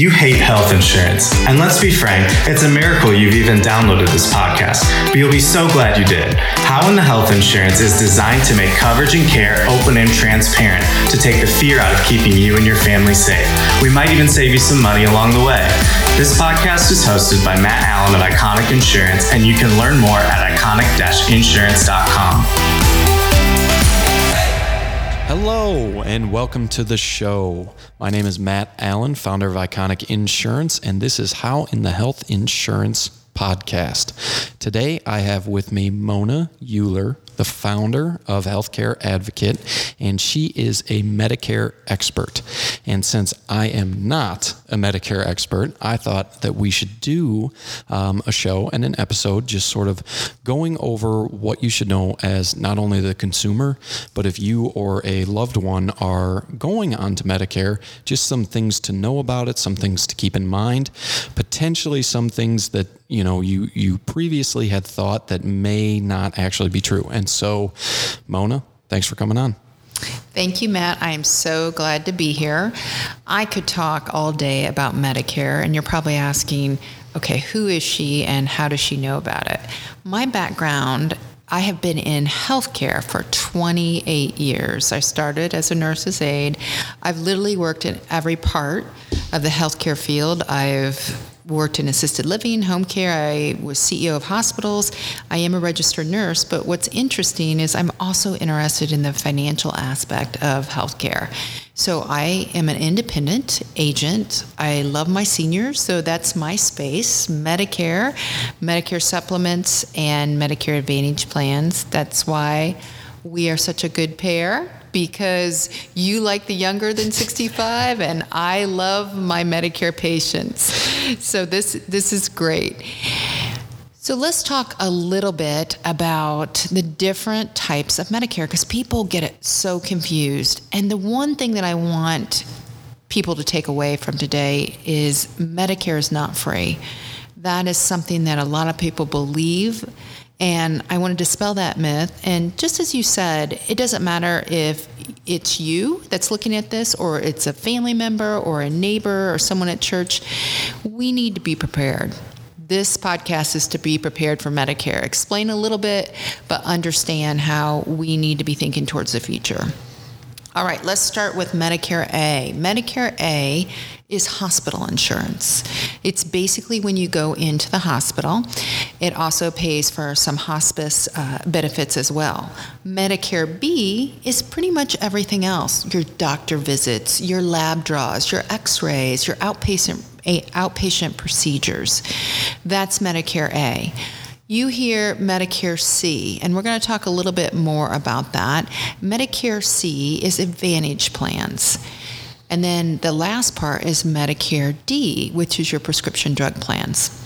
You hate health insurance. And let's be frank, it's a miracle you've even downloaded this podcast, but you'll be so glad you did. How in the Health Insurance is designed to make coverage and care open and transparent to take the fear out of keeping you and your family safe. We might even save you some money along the way. This podcast is hosted by Matt Allen of Iconic Insurance, and you can learn more at iconic-insurance.com. Hello, and welcome to the show. My name is Matt Allen, founder of Iconic Insurance, and this is How in the Health Insurance podcast. Today, I have with me Mona Euler, the founder of Healthcare Advocate, and she is a Medicare expert. And since I am not a Medicare expert, I thought that we should do um, a show and an episode just sort of going over what you should know as not only the consumer, but if you or a loved one are going on to Medicare, just some things to know about it, some things to keep in mind, potentially some things that you know you you previously had thought that may not actually be true. And so, Mona, thanks for coming on. Thank you, Matt. I am so glad to be here. I could talk all day about Medicare, and you're probably asking, okay, who is she and how does she know about it? My background I have been in healthcare for 28 years. I started as a nurse's aide. I've literally worked in every part of the healthcare field. I've worked in assisted living, home care. I was CEO of hospitals. I am a registered nurse, but what's interesting is I'm also interested in the financial aspect of healthcare. So I am an independent agent. I love my seniors, so that's my space. Medicare, Medicare supplements, and Medicare Advantage plans. That's why we are such a good pair because you like the younger than 65 and I love my Medicare patients. So this this is great. So let's talk a little bit about the different types of Medicare because people get it so confused. And the one thing that I want people to take away from today is Medicare is not free. That is something that a lot of people believe and I want to dispel that myth. And just as you said, it doesn't matter if it's you that's looking at this, or it's a family member, or a neighbor, or someone at church. We need to be prepared. This podcast is to be prepared for Medicare. Explain a little bit, but understand how we need to be thinking towards the future. All right, let's start with Medicare A. Medicare A is hospital insurance. It's basically when you go into the hospital. It also pays for some hospice uh, benefits as well. Medicare B is pretty much everything else your doctor visits, your lab draws, your x rays, your outpatient, outpatient procedures. That's Medicare A. You hear Medicare C, and we're going to talk a little bit more about that. Medicare C is Advantage plans. And then the last part is Medicare D, which is your prescription drug plans.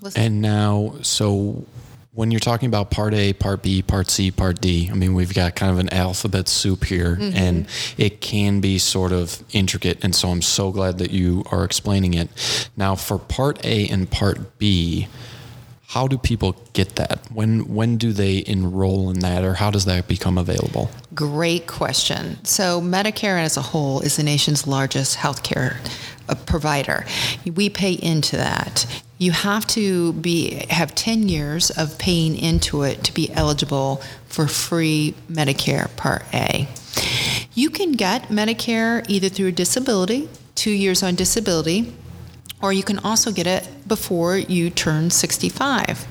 Listen. And now, so when you're talking about part A, part B, part C, part D, I mean, we've got kind of an alphabet soup here mm-hmm. and it can be sort of intricate. And so I'm so glad that you are explaining it. Now, for part A and part B, how do people get that? When when do they enroll in that, or how does that become available? Great question. So Medicare as a whole is the nation's largest healthcare uh, provider. We pay into that. You have to be have 10 years of paying into it to be eligible for free Medicare Part A. You can get Medicare either through disability, 2 years on disability, or you can also get it before you turn 65.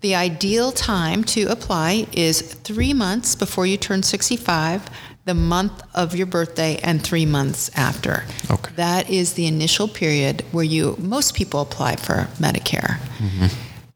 The ideal time to apply is three months before you turn 65, the month of your birthday, and three months after. Okay. That is the initial period where you most people apply for Medicare. Mm-hmm.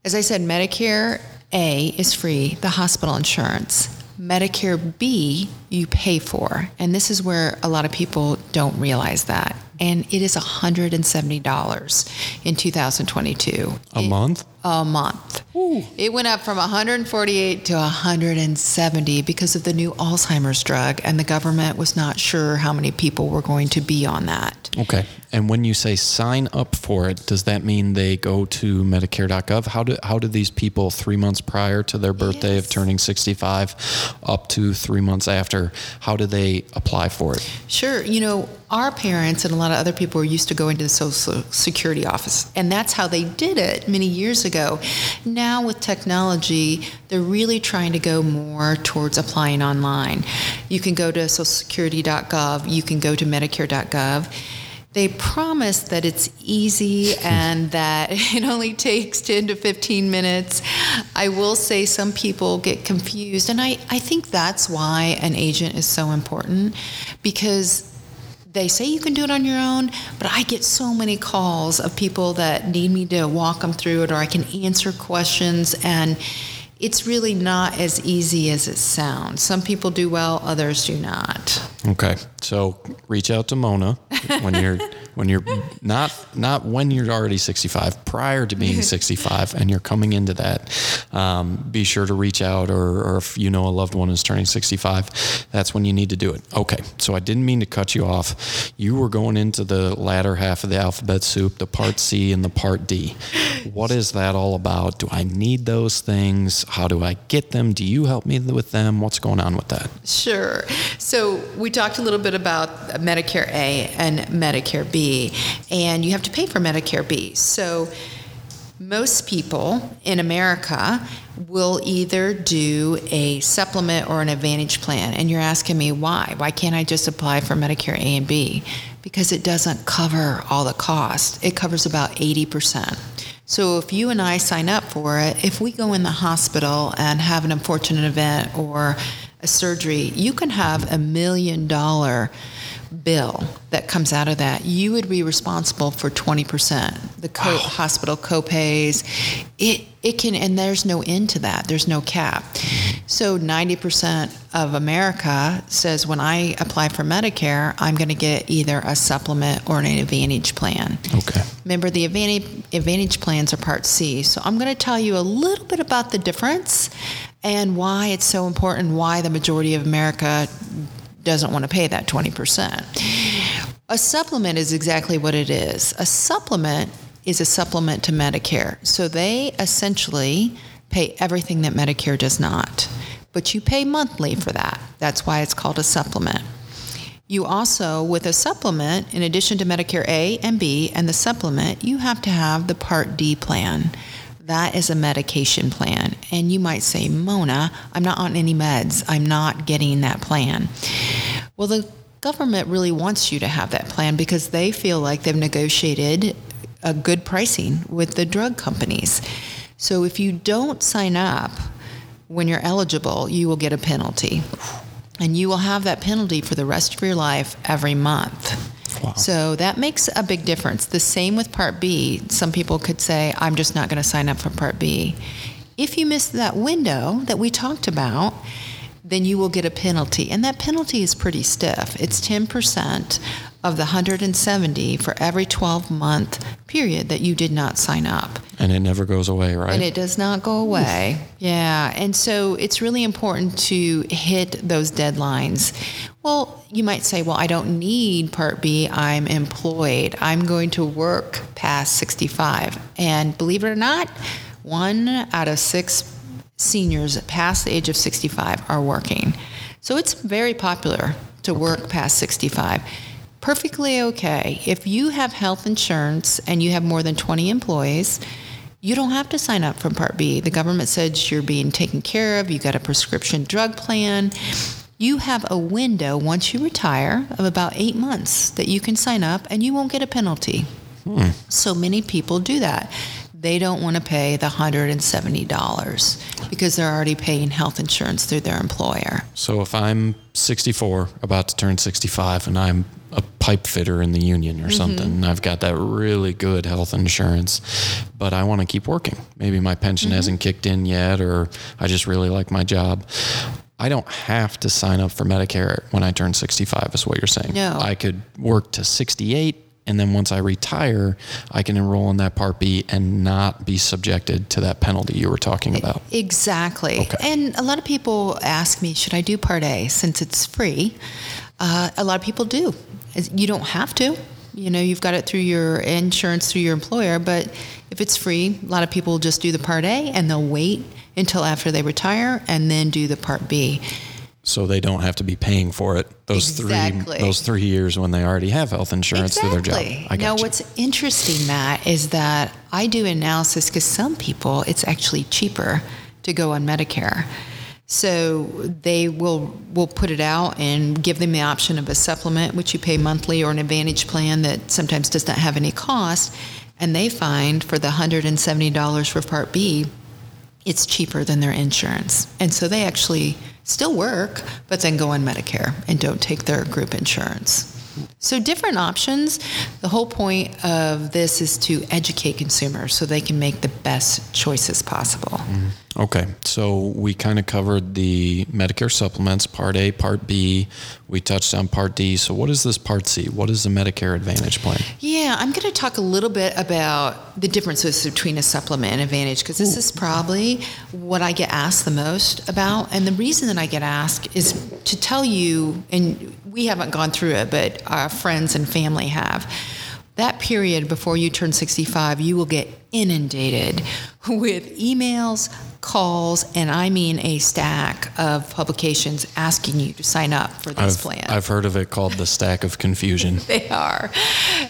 As I said, Medicare A is free, the hospital insurance. Medicare B you pay for, and this is where a lot of people don't realize that and it is $170 in 2022. A it, month? A month. Ooh. It went up from 148 to 170 because of the new Alzheimer's drug, and the government was not sure how many people were going to be on that. Okay. And when you say sign up for it, does that mean they go to Medicare.gov? How do how do these people three months prior to their birthday Yes. of turning 65, up to three months after, how do they apply for it? Sure. You know, our parents and a lot of other people were used to going to the Social Security office, and that's how they did it many years ago. Now, with technology, they're really trying to go more towards applying online. You can go to socialsecurity.gov, you can go to medicare.gov. They promise that it's easy and that it only takes 10 to 15 minutes. I will say some people get confused, and I, I think that's why an agent is so important because they say you can do it on your own, but I get so many calls of people that need me to walk them through it or I can answer questions and it's really not as easy as it sounds. Some people do well, others do not. Okay, so reach out to Mona when you're when you're not not when you're already 65, prior to being 65, and you're coming into that. Um, be sure to reach out, or, or if you know a loved one is turning 65, that's when you need to do it. Okay, so I didn't mean to cut you off. You were going into the latter half of the alphabet soup, the part C and the part D. What is that all about? Do I need those things? How do I get them? Do you help me with them? What's going on with that? Sure. So we talked a little bit about Medicare A and Medicare B, and you have to pay for Medicare B. So most people in America will either do a supplement or an advantage plan. And you're asking me why? Why can't I just apply for Medicare A and B? Because it doesn't cover all the cost. It covers about 80%. So if you and I sign up for it, if we go in the hospital and have an unfortunate event or a surgery, you can have a million dollar bill that comes out of that. You would be responsible for 20%. The co- hospital copays, it it can and there's no end to that. There's no cap. So 90% of America says when I apply for Medicare, I'm going to get either a supplement or an advantage plan. Okay. Remember, the advantage, advantage plans are Part C. So I'm going to tell you a little bit about the difference and why it's so important, why the majority of America doesn't want to pay that 20%. A supplement is exactly what it is. A supplement is a supplement to Medicare. So they essentially pay everything that Medicare does not. But you pay monthly for that. That's why it's called a supplement. You also, with a supplement, in addition to Medicare A and B and the supplement, you have to have the Part D plan. That is a medication plan. And you might say, Mona, I'm not on any meds. I'm not getting that plan. Well, the government really wants you to have that plan because they feel like they've negotiated a good pricing with the drug companies. So if you don't sign up when you're eligible, you will get a penalty. And you will have that penalty for the rest of your life every month. So that makes a big difference. The same with Part B. Some people could say, I'm just not going to sign up for Part B. If you miss that window that we talked about, then you will get a penalty. And that penalty is pretty stiff. It's 10% of the 170 for every 12 month period that you did not sign up. And it never goes away, right? And it does not go away. Yeah. And so it's really important to hit those deadlines. Well, you might say, well, I don't need Part B. I'm employed. I'm going to work past 65. And believe it or not, one out of six seniors past the age of 65 are working. So it's very popular to work past 65 perfectly okay. If you have health insurance and you have more than 20 employees, you don't have to sign up for Part B. The government says you're being taken care of, You've got a prescription drug plan. You have a window once you retire of about eight months that you can sign up and you won't get a penalty. Hmm. So many people do that. They don't want to pay the $170 because they're already paying health insurance through their employer. So if I'm 64, about to turn 65, and I'm pipe fitter in the union or something, I've got that really good health insurance, but I want to keep working. Maybe my pension hasn't kicked in yet, or I just really like my job. I don't have to sign up for Medicare when I turn 65, is what you're saying. No. I could work to 68. And then once I retire, I can enroll in that Part B and not be subjected to that penalty you were talking about. Exactly. Okay. And a lot of people ask me, should I do Part A since it's free? Uh, a lot of people do. You don't have to. You know, you've got it through your insurance through your employer, but if it's free, a lot of people will just do the Part A and they'll wait until after they retire and then do the Part B. So they don't have to be paying for it those Exactly. three those three years when they already have health insurance through their job. I now, you. what's interesting, Matt, is that I do analysis because some people it's actually cheaper to go on Medicare. So they will will put it out and give them the option of a supplement, which you pay monthly, or an Advantage plan that sometimes does not have any cost. And they find for the $170 for Part B, it's cheaper than their insurance. And so they actually still work, but then go on Medicare and don't take their group insurance. So, different options. The whole point of this is to educate consumers so they can make the best choices possible. Mm-hmm. Okay, so we kind of covered the Medicare supplements, Part A, Part B. We touched on Part D. So, what is this Part C? What is the Medicare Advantage plan? Yeah, I'm going to talk a little bit about the differences between a supplement and Advantage because this is probably what I get asked the most about. And the reason that I get asked is to tell you, and we haven't gone through it, but our friends and family have. That period before you turn 65, you will get inundated with emails, calls, and I mean a stack of publications asking you to sign up for this I've, plan. I've heard of it called the stack of confusion. They are.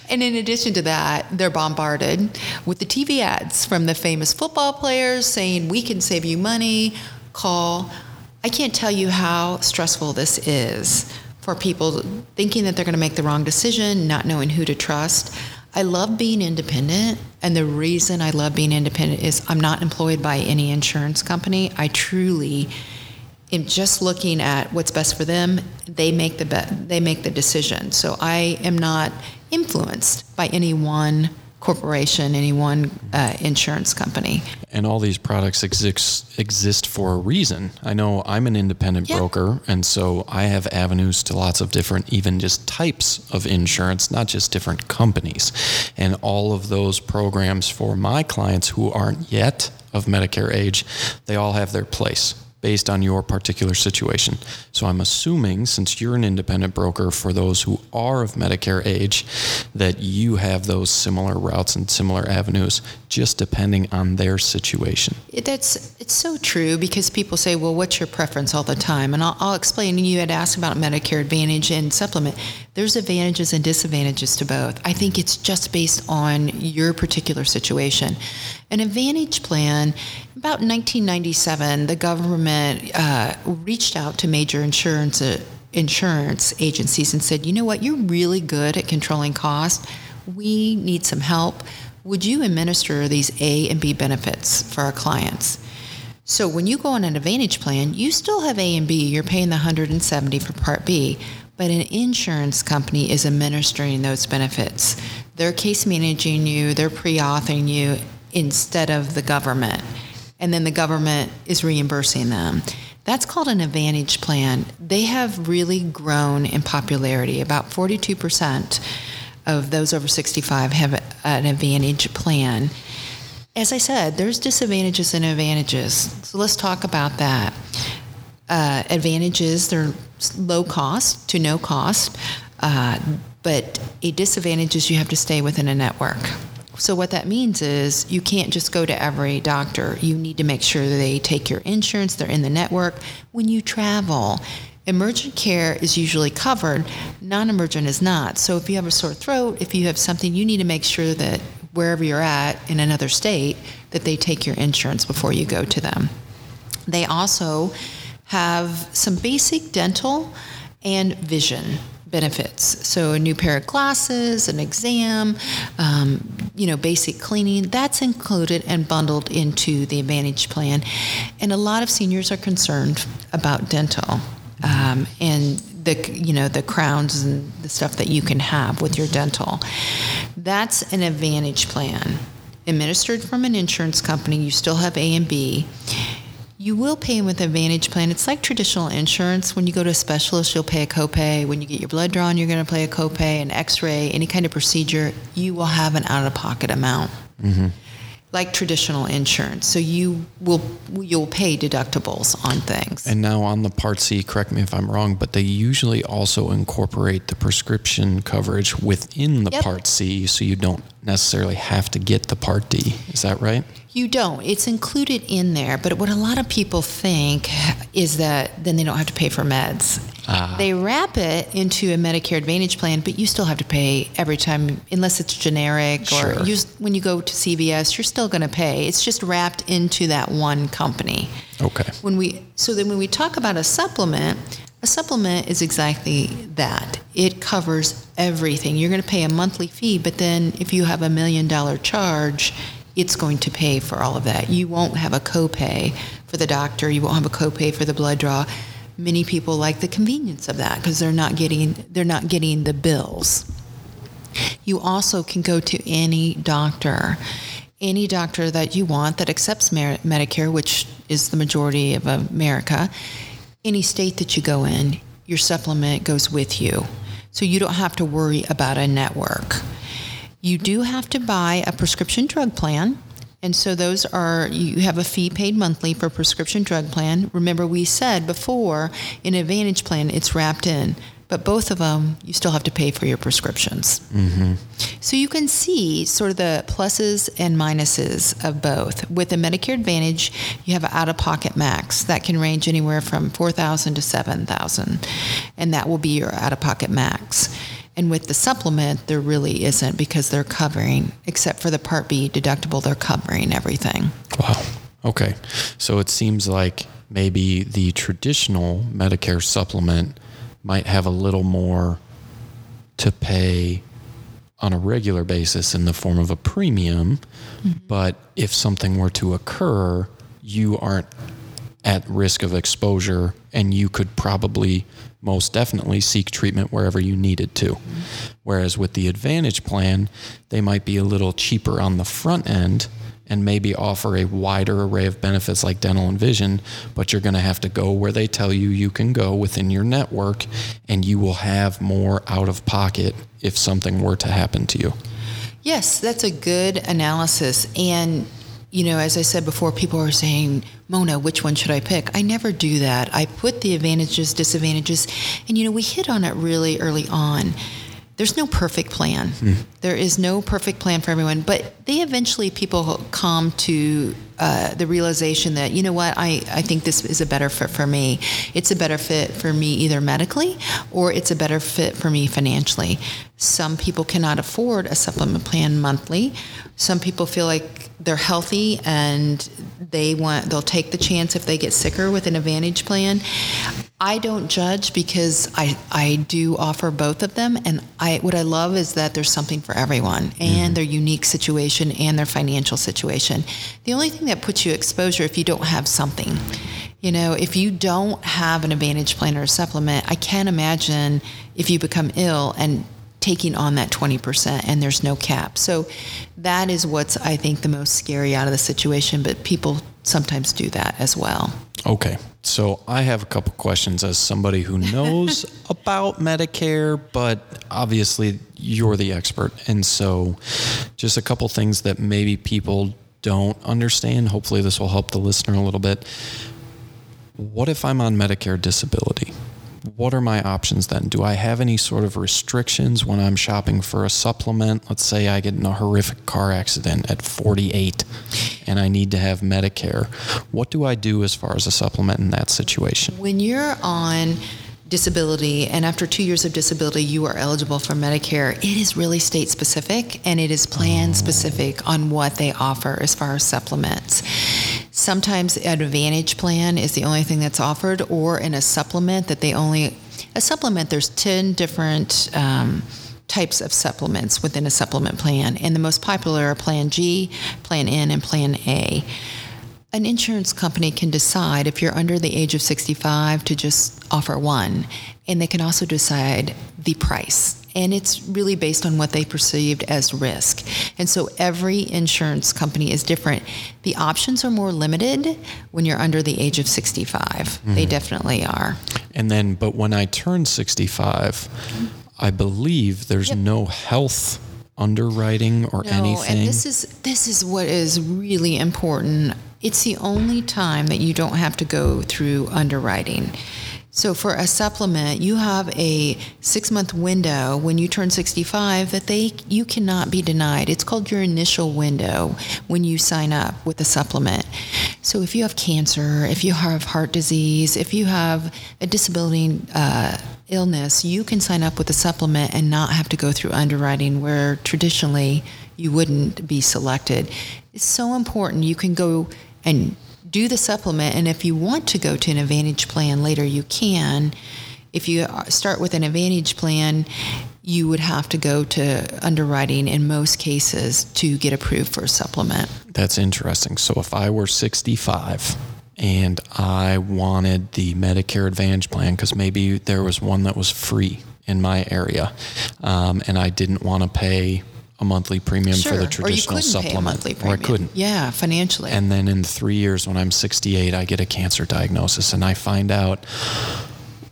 And in addition to that, they're bombarded with the TV ads from the famous football players saying, We can save you money, call. I can't tell you how stressful this is for people thinking that they're going to make the wrong decision, not knowing who to trust. I love being independent, and the reason I love being independent is I'm not employed by any insurance company. I truly am just looking at what's best for them. They make the be- they make the decision. So I am not influenced by any one corporation, any one uh, insurance company. And all these products exist exist for a reason. I know I'm an independent Yeah. broker, and so I have avenues to lots of different, even just types of insurance, not just different companies. And all of those programs for my clients who aren't yet of Medicare age, they all have their place based on your particular situation. So I'm assuming, since you're an independent broker, for those who are of Medicare age, that you have those similar routes and similar avenues, just depending on their situation. That's it's so true because people say, "Well, what's your preference?" all the time, and I'll, I'll explain. You had asked about Medicare Advantage and supplement. There's advantages and disadvantages to both. I think it's just based on your particular situation. An Advantage plan, about 1997, the government uh, reached out to major insurance. Uh, insurance agencies and said, you know what, you're really good at controlling costs. We need some help. Would you administer these A and B benefits for our clients? So when you go on an Advantage plan, you still have A and B. You're paying the 170 for Part B, but an insurance company is administering those benefits. They're case managing you, they're pre-authoring you instead of the government. And then the government is reimbursing them. That's called an Advantage plan. They have really grown in popularity. About 42% of those over 65 have an Advantage plan. As I said, there's disadvantages and advantages. So let's talk about that. Uh, advantages, they're low cost to no cost, uh, but a disadvantage is you have to stay within a network. So what that means is you can't just go to every doctor. You need to make sure they take your insurance, they're in the network. When you travel, emergent care is usually covered, non-emergent is not. So if you have a sore throat, if you have something, you need to make sure that wherever you're at in another state, that they take your insurance before you go to them. They also have some basic dental and vision benefits. So a new pair of glasses, an exam, um, you know, basic cleaning, that's included and bundled into the Advantage plan. And a lot of seniors are concerned about dental um, and the, you know, the crowns and the stuff that you can have with your dental. That's an Advantage plan. Administered from an insurance company, you still have A and B. You will pay with Advantage plan. It's like traditional insurance. When you go to a specialist, you'll pay a copay. When you get your blood drawn, you're going to pay a copay. An X-ray, any kind of procedure, you will have an out-of-pocket amount. Like traditional insurance. So you will you'll pay deductibles on things. And now on the Part C, correct me if I'm wrong, but they usually also incorporate the prescription coverage within the Yep. Part C, so you don't necessarily have to get the Part D. Is that right? You don't. It's included in there, but what a lot of people think is that then they don't have to pay for meds. Ah. They wrap it into a Medicare Advantage plan, but you still have to pay every time, unless it's generic Sure. or you, when you go to CVS, you're still going to pay. It's just wrapped into that one company. Okay. When we so then when we talk about a supplement, a supplement is exactly that. It covers everything. You're going to pay a monthly fee, but then if you have a million dollar charge, it's going to pay for all of that. You won't have a copay for the doctor. You won't have a copay for the blood draw. Many people like the convenience of that because they're not getting they're not getting the bills. You also can go to any doctor, any doctor that you want that accepts Mer- Medicare, which is the majority of America. Any state that you go in, your supplement goes with you. So you don't have to worry about a network. You do have to buy a prescription drug plan. And so those are, you have a fee paid monthly for prescription drug plan. Remember, we said before in Advantage plan, it's wrapped in, but both of them, you still have to pay for your prescriptions. Mm-hmm. So you can see sort of the pluses and minuses of both. With the Medicare Advantage, you have an out-of-pocket max that can range anywhere from 4,000 to 7,000, and that will be your out-of-pocket max. And with the supplement, there really isn't because they're covering, except for the Part B deductible, they're covering everything. Wow. Okay. So it seems like maybe the traditional Medicare supplement might have a little more to pay on a regular basis in the form of a premium. Mm-hmm. But if something were to occur, you aren't at risk of exposure and you could probably most definitely seek treatment wherever you needed to. Mm-hmm. Whereas with the Advantage plan, they might be a little cheaper on the front end and maybe offer a wider array of benefits like dental and vision, but you're going to have to go where they tell you you can go within your network and you will have more out of pocket if something were to happen to you. Yes, that's a good analysis. And, you know, as I said before, people are saying, Mona, which one should I pick? I never do that. I put the advantages, disadvantages, and, you know, we hit on it really early on. There's no perfect plan. Mm-hmm. There is no perfect plan for everyone, but they eventually people come to uh, the realization that you know what I, I think this is a better fit for me. It's a better fit for me either medically or it's a better fit for me financially. Some people cannot afford a supplement plan monthly. Some people feel like they're healthy and they want they'll take the chance if they get sicker with an advantage plan. I don't judge because I, I do offer both of them and I what I love is that there's something for everyone and their unique situation and their financial situation. The only thing that puts you exposure if you don't have something. You know, if you don't have an advantage plan or a supplement, I can't imagine if you become ill and taking on that 20% and there's no cap. So that is what's I think the most scary out of the situation, but people sometimes do that as well. Okay. So I have a couple questions as somebody who knows about Medicare, but obviously you're the expert. And so just a couple things that maybe people don't understand. Hopefully this will help the listener a little bit. What if I'm on Medicare disability? What are my options then? Do I have any sort of restrictions when I'm shopping for a supplement? Let's say I get in a horrific car accident at 48 and I need to have Medicare. What do I do as far as a supplement in that situation? When you're on disability and after two years of disability you are eligible for medicare. It is really state specific and it is plan specific on what they offer as far as supplements. Sometimes an advantage plan is the only thing that's offered or in a supplement that they only a supplement there's 10 different um, types of supplements within a supplement plan and the most popular are plan g plan n and plan a an insurance company can decide if you're under the age of 65 to just offer one, and they can also decide the price. And it's really based on what they perceived as risk. And so every insurance company is different. The options are more limited when you're under the age of 65. They mm-hmm. definitely are. And then, but when I turn 65, I believe there's no health underwriting or No, anything? and this is this is what is really important. It's the only time that you don't have to go through underwriting. So for a supplement, you have a six month window when you turn 65 that they you cannot be denied. It's called your initial window when you sign up with a supplement. So if you have cancer, if you have heart disease, if you have a disability uh, illness, you can sign up with a supplement and not have to go through underwriting where traditionally you wouldn't be selected. It's so important. You can go and do the supplement, and if you want to go to an Advantage plan later, you can. If you start with an Advantage plan, you would have to go to underwriting in most cases to get approved for a supplement. That's interesting. So if I were 65 and I wanted the Medicare Advantage plan, because maybe there was one that was free in my area, um, and I didn't want to pay a monthly premium for the traditional or you supplement, pay a monthly premium. or I couldn't. Yeah, financially. And then in three years, when I'm 68, I get a cancer diagnosis, and I find out,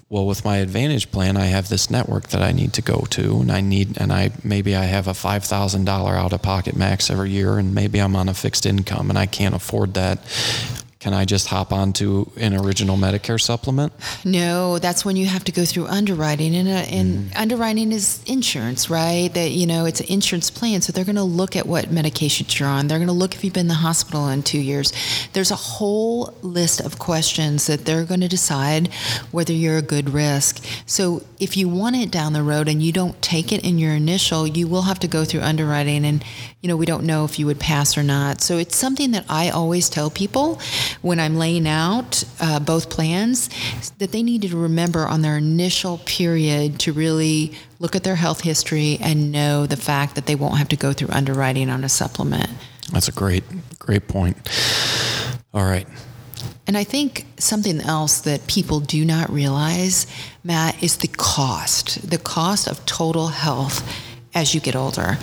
well, with my Advantage plan, I have this network that I need to go to, and I need, and I maybe I have a five thousand dollar out of pocket max every year, and maybe I'm on a fixed income and I can't afford that. Can I just hop onto an original Medicare supplement? No, that's when you have to go through underwriting, and, uh, and underwriting is insurance, right? That you know it's an insurance plan, so they're going to look at what medications you're on. They're going to look if you've been in the hospital in two years. There's a whole list of questions that they're going to decide whether you're a good risk. So if you want it down the road and you don't take it in your initial, you will have to go through underwriting, and you know we don't know if you would pass or not. So it's something that I always tell people when I'm laying out uh, both plans that they need to remember on their initial period to really look at their health history and know the fact that they won't have to go through underwriting on a supplement. That's a great, great point. All right. And I think something else that people do not realize, Matt, is the cost, the cost of total health as you get older.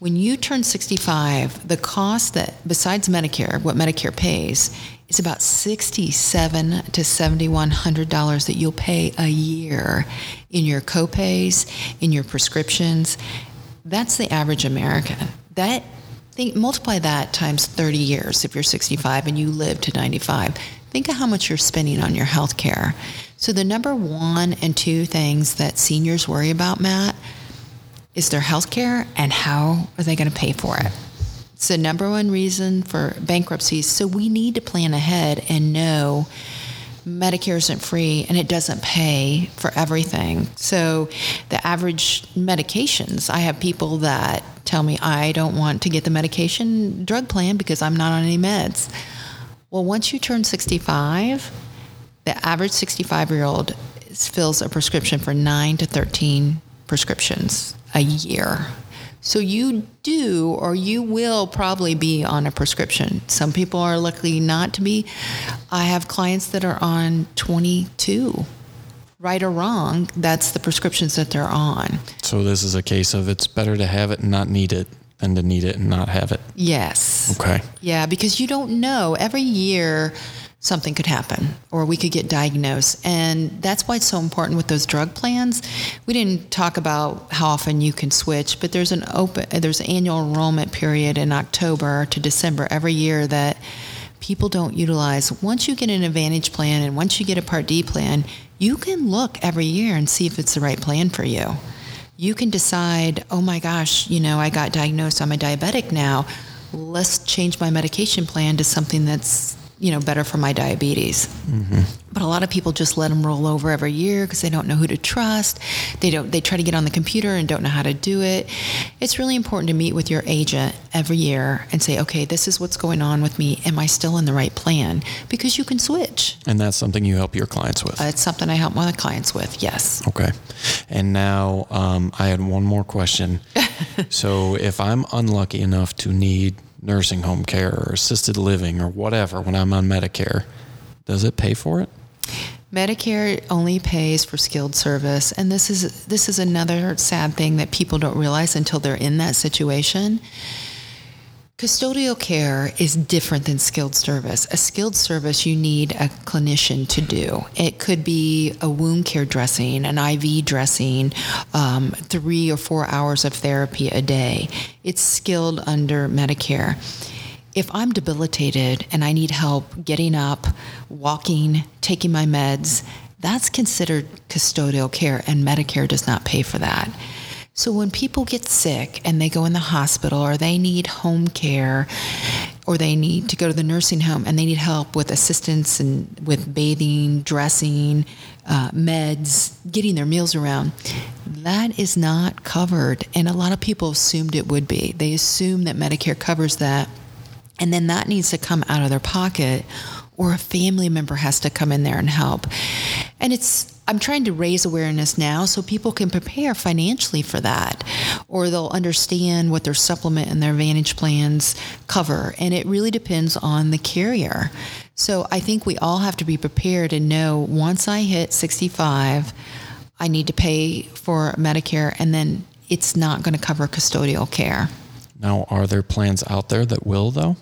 When you turn 65, the cost that, besides Medicare, what Medicare pays, is about 67 to 7100 dollars that you'll pay a year in your copays, in your prescriptions. That's the average American. That think multiply that times 30 years if you're 65 and you live to 95. Think of how much you're spending on your health care. So the number one and two things that seniors worry about, Matt, is their health care and how are they going to pay for it. It's the number one reason for bankruptcies. So we need to plan ahead and know Medicare isn't free and it doesn't pay for everything. So the average medications, I have people that tell me I don't want to get the medication drug plan because I'm not on any meds. Well, once you turn 65, the average 65 year old fills a prescription for 9 to 13 prescriptions a year. So you do, or you will probably be on a prescription. Some people are lucky not to be. I have clients that are on 22. Right or wrong, that's the prescriptions that they're on. So this is a case of it's better to have it and not need it than to need it and not have it. Yes. Okay. Yeah, because you don't know. Every year, something could happen or we could get diagnosed. And that's why it's so important with those drug plans. We didn't talk about how often you can switch, but there's an open there's an annual enrollment period in October to December every year that people don't utilize. Once you get an advantage plan and once you get a Part D plan, you can look every year and see if it's the right plan for you. You can decide, oh my gosh, you know, I got diagnosed, I'm a diabetic now. Let's change my medication plan to something that's you know better for my diabetes. Mm-hmm. But a lot of people just let them roll over every year because they don't know who to trust. They don't. They try to get on the computer and don't know how to do it. It's really important to meet with your agent every year and say, okay, this is what's going on with me. Am I still in the right plan? Because you can switch. And that's something you help your clients with. Uh, it's something I help my clients with. Yes. Okay. And now um, I had one more question. so if I'm unlucky enough to need nursing home care or assisted living or whatever when I'm on Medicare, does it pay for it? Medicare only pays for skilled service, and this is this is another sad thing that people don't realize until they're in that situation. Custodial care is different than skilled service. A skilled service, you need a clinician to do. It could be a wound care dressing, an IV dressing, um, three or four hours of therapy a day. It's skilled under Medicare. If I'm debilitated and I need help getting up, walking, taking my meds, that's considered custodial care, and Medicare does not pay for that. So when people get sick and they go in the hospital or they need home care or they need to go to the nursing home and they need help with assistance and with bathing, dressing, uh, meds, getting their meals around, that is not covered. And a lot of people assumed it would be. They assume that Medicare covers that. And then that needs to come out of their pocket or a family member has to come in there and help. And it's I'm trying to raise awareness now so people can prepare financially for that or they'll understand what their supplement and their advantage plans cover and it really depends on the carrier. So I think we all have to be prepared and know once I hit 65 I need to pay for Medicare and then it's not going to cover custodial care. Now, are there plans out there that will though?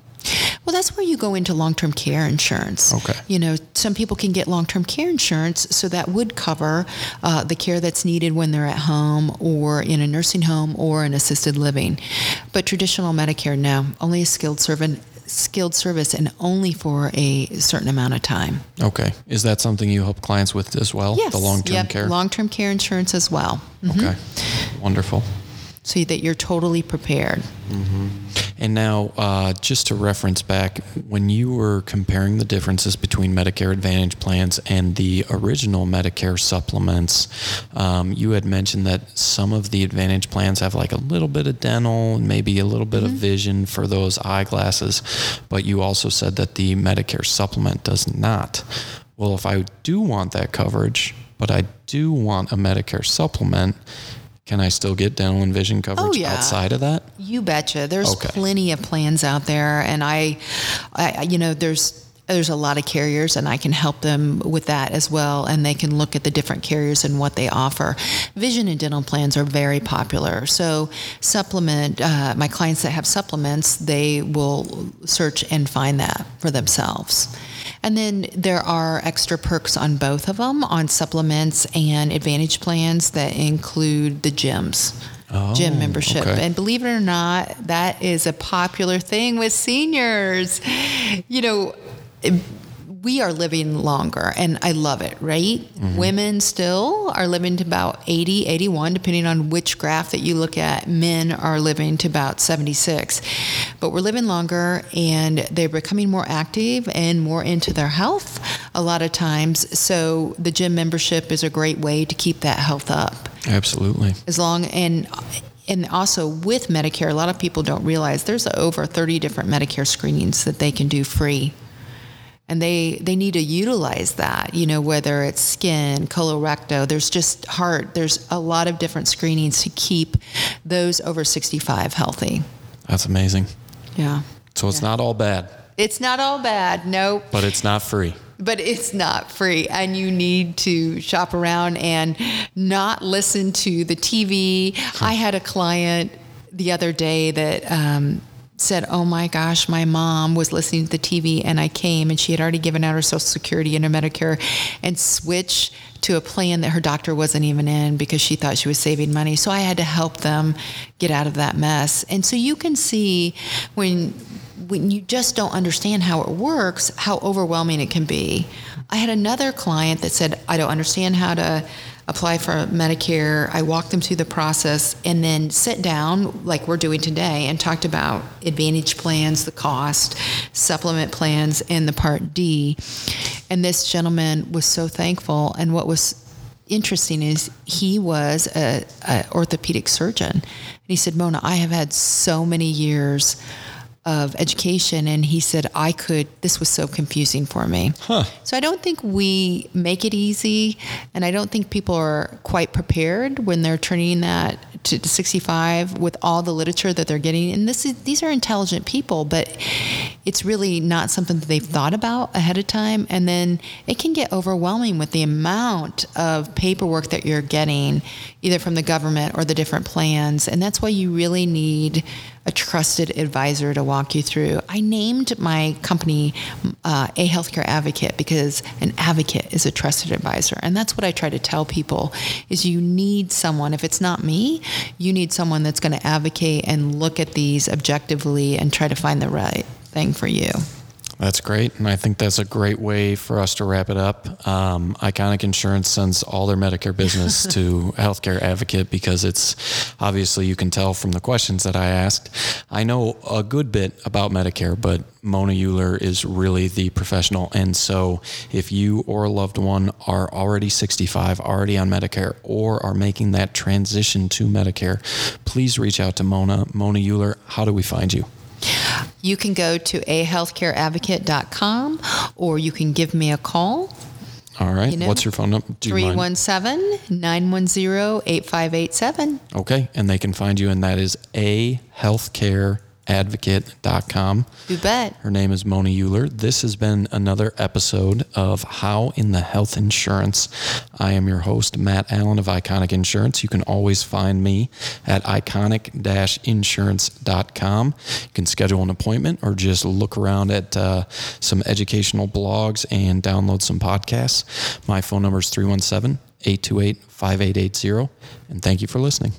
Well, that's where you go into long term care insurance. Okay. You know, some people can get long term care insurance, so that would cover uh, the care that's needed when they're at home or in a nursing home or an assisted living. But traditional Medicare, no, only a skilled servant. Skilled service and only for a certain amount of time. Okay. Is that something you help clients with as well? Yes. The long term yep. care? Long term care insurance as well. Mhm. Okay. Wonderful. So that you're totally prepared. And now, uh, just to reference back, when you were comparing the differences between Medicare Advantage plans and the original Medicare supplements, um, you had mentioned that some of the Advantage plans have like a little bit of dental and maybe a little bit of vision for those eyeglasses, but you also said that the Medicare supplement does not. Well, if I do want that coverage, but I do want a Medicare supplement, can I still get dental and vision coverage yeah. outside of that? You betcha. There's Okay. plenty of plans out there, and I, I, you know, there's there's a lot of carriers, and I can help them with that as well. And they can look at the different carriers and what they offer. Vision and dental plans are very popular. So supplement uh, my clients that have supplements, they will search and find that for themselves. And then there are extra perks on both of them on supplements and advantage plans that include the gyms. Oh, gym Oh, membership. okay. And believe it or not, that is a popular thing with seniors. You know, we are living longer and I love it, right? Mm-hmm. Women still are living to about 80, 81, depending on which graph that you look at. Men are living to about 76. But we're living longer and they're becoming more active and more into their health a lot of times. So the gym membership is a great way to keep that health up Absolutely. as long and and also with Medicare, a lot of people don't realize there's over 30 different Medicare screenings that they can do free. And they, they need to utilize that, you know, whether it's skin, colorectal, there's just heart, there's a lot of different screenings to keep those over 65 healthy. That's amazing. Yeah. So it's not all bad, It's not all bad. Nope. but it's not free. but it's not free and you need to shop around and not listen to the tv i had a client the other day that um, said oh my gosh my mom was listening to the tv and i came and she had already given out her social security and her medicare and switched to a plan that her doctor wasn't even in because she thought she was saving money so i had to help them get out of that mess and so you can see when when you just don't understand how it works, how overwhelming it can be. I had another client that said, I don't understand how to apply for Medicare. I walked them through the process and then sit down, like we're doing today, and talked about advantage plans, the cost, supplement plans, and the Part D. And this gentleman was so thankful. And what was interesting is he was a, a orthopedic surgeon and he said mona i have had so many years of education and he said i could this was so confusing for me. So i don't think we make it easy and i don't think people are quite prepared when they're turning that to 65 with all the literature that they're getting and this is these are intelligent people but it's really not something that they've thought about ahead of time. And then it can get overwhelming with the amount of paperwork that you're getting, either from the government or the different plans. And that's why you really need a trusted advisor to walk you through. I named my company uh, a healthcare advocate because an advocate is a trusted advisor, and that's what I try to tell people: is you need someone. If it's not me, you need someone that's going to advocate and look at these objectively and try to find the right thing for you. That's great. And I think that's a great way for us to wrap it up. Um, Iconic Insurance sends all their Medicare business to Healthcare Advocate because it's obviously you can tell from the questions that I asked. I know a good bit about Medicare, but Mona Euler is really the professional. And so if you or a loved one are already 65, already on Medicare, or are making that transition to Medicare, please reach out to Mona. Mona Euler, how do we find you? You can go to ahealthcareadvocate.com or you can give me a call. All right. You know, What's your phone number? 317 910 8587. Okay. And they can find you, and that is a healthcare advocate.com. You bet. Her name is Mona Euler. This has been another episode of How in the Health Insurance. I am your host, Matt Allen of Iconic Insurance. You can always find me at iconic insurance.com. You can schedule an appointment or just look around at uh, some educational blogs and download some podcasts. My phone number is 317 828 5880. And thank you for listening.